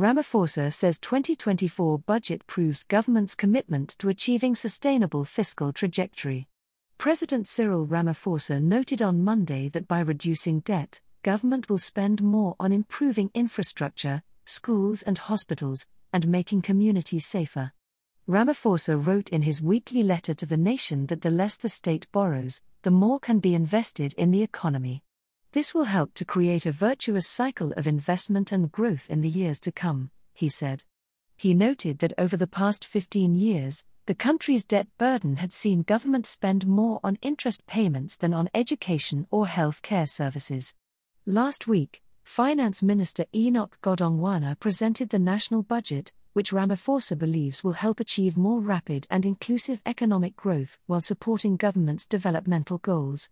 Ramaphosa says 2024 budget proves government's commitment to achieving sustainable fiscal trajectory. President Cyril Ramaphosa noted on Monday that by reducing debt, government will spend more on improving infrastructure, schools and hospitals, and making communities safer. Ramaphosa wrote in his weekly letter to the nation that the less the state borrows, the more can be invested in the economy. This will help to create a virtuous cycle of investment and growth in the years to come, he said. He noted that over the past 15 years, the country's debt burden had seen government spend more on interest payments than on education or health care services. Last week, Finance Minister Enoch Godongwana presented the national budget, which Ramaphosa believes will help achieve more rapid and inclusive economic growth while supporting government's developmental goals.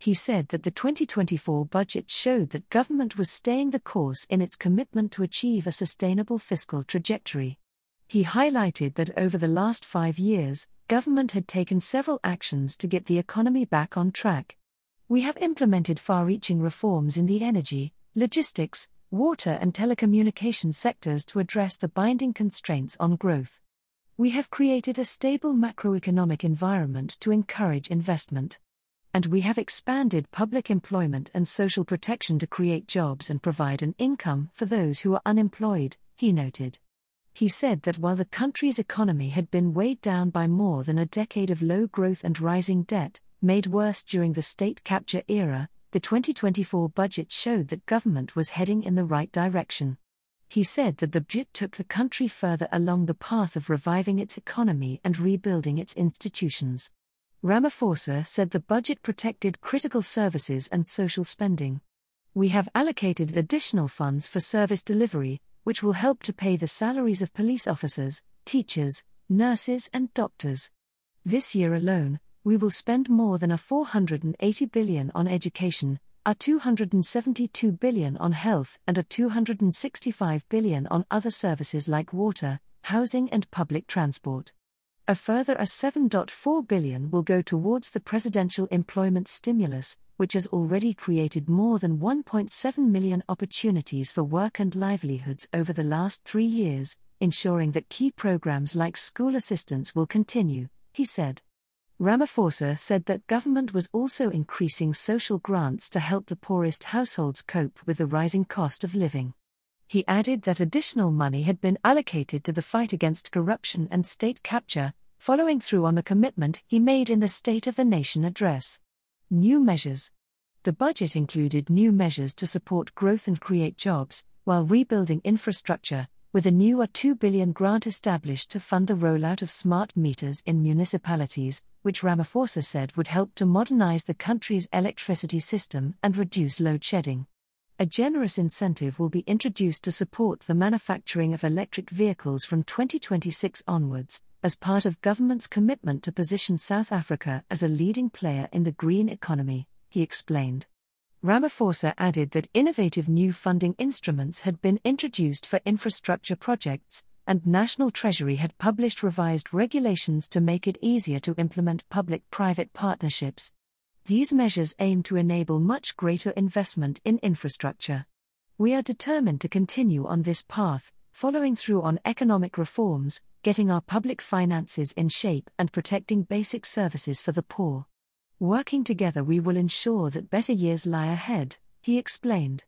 He said that the 2024 budget showed that government was staying the course in its commitment to achieve a sustainable fiscal trajectory. He highlighted that over the last five years, government had taken several actions to get the economy back on track. We have implemented far reaching reforms in the energy, logistics, water and telecommunications sectors to address the binding constraints on growth. We have created a stable macroeconomic environment to encourage investment. And we have expanded public employment and social protection to create jobs and provide an income for those who are unemployed, he noted. He said that while the country's economy had been weighed down by more than a decade of low growth and rising debt, made worse during the state capture era, the 2024 budget showed that government was heading in the right direction. He said that the budget took the country further along the path of reviving its economy and rebuilding its institutions. Ramaphosa said the budget protected critical services and social spending. We have allocated additional funds for service delivery, which will help to pay the salaries of police officers, teachers, nurses, and doctors. This year alone, we will spend more than a 480 billion on education, a 272 billion on health and a 265 billion on other services like water, housing and public transport. A further a 7.4 billion will go towards the presidential employment stimulus, which has already created more than 1.7 million opportunities for work and livelihoods over the last 3 years, ensuring that key programs like school assistance will continue, he said. Ramaphosa said that government was also increasing social grants to help the poorest households cope with the rising cost of living. He added that additional money had been allocated to the fight against corruption and state capture, following through on the commitment he made in the State of the Nation address. New measures. The budget included new measures to support growth and create jobs, while rebuilding infrastructure, with a new A2 billion grant established to fund the rollout of smart meters in municipalities, which Ramaphosa said would help to modernize the country's electricity system and reduce load shedding. A generous incentive will be introduced to support the manufacturing of electric vehicles from 2026 onwards, as part of government's commitment to position South Africa as a leading player in the green economy, he explained. Ramaphosa added that innovative new funding instruments had been introduced for infrastructure projects, and National Treasury had published revised regulations to make it easier to implement public private partnerships. These measures aim to enable much greater investment in infrastructure. We are determined to continue on this path, following through on economic reforms, getting our public finances in shape, and protecting basic services for the poor. Working together, we will ensure that better years lie ahead, he explained.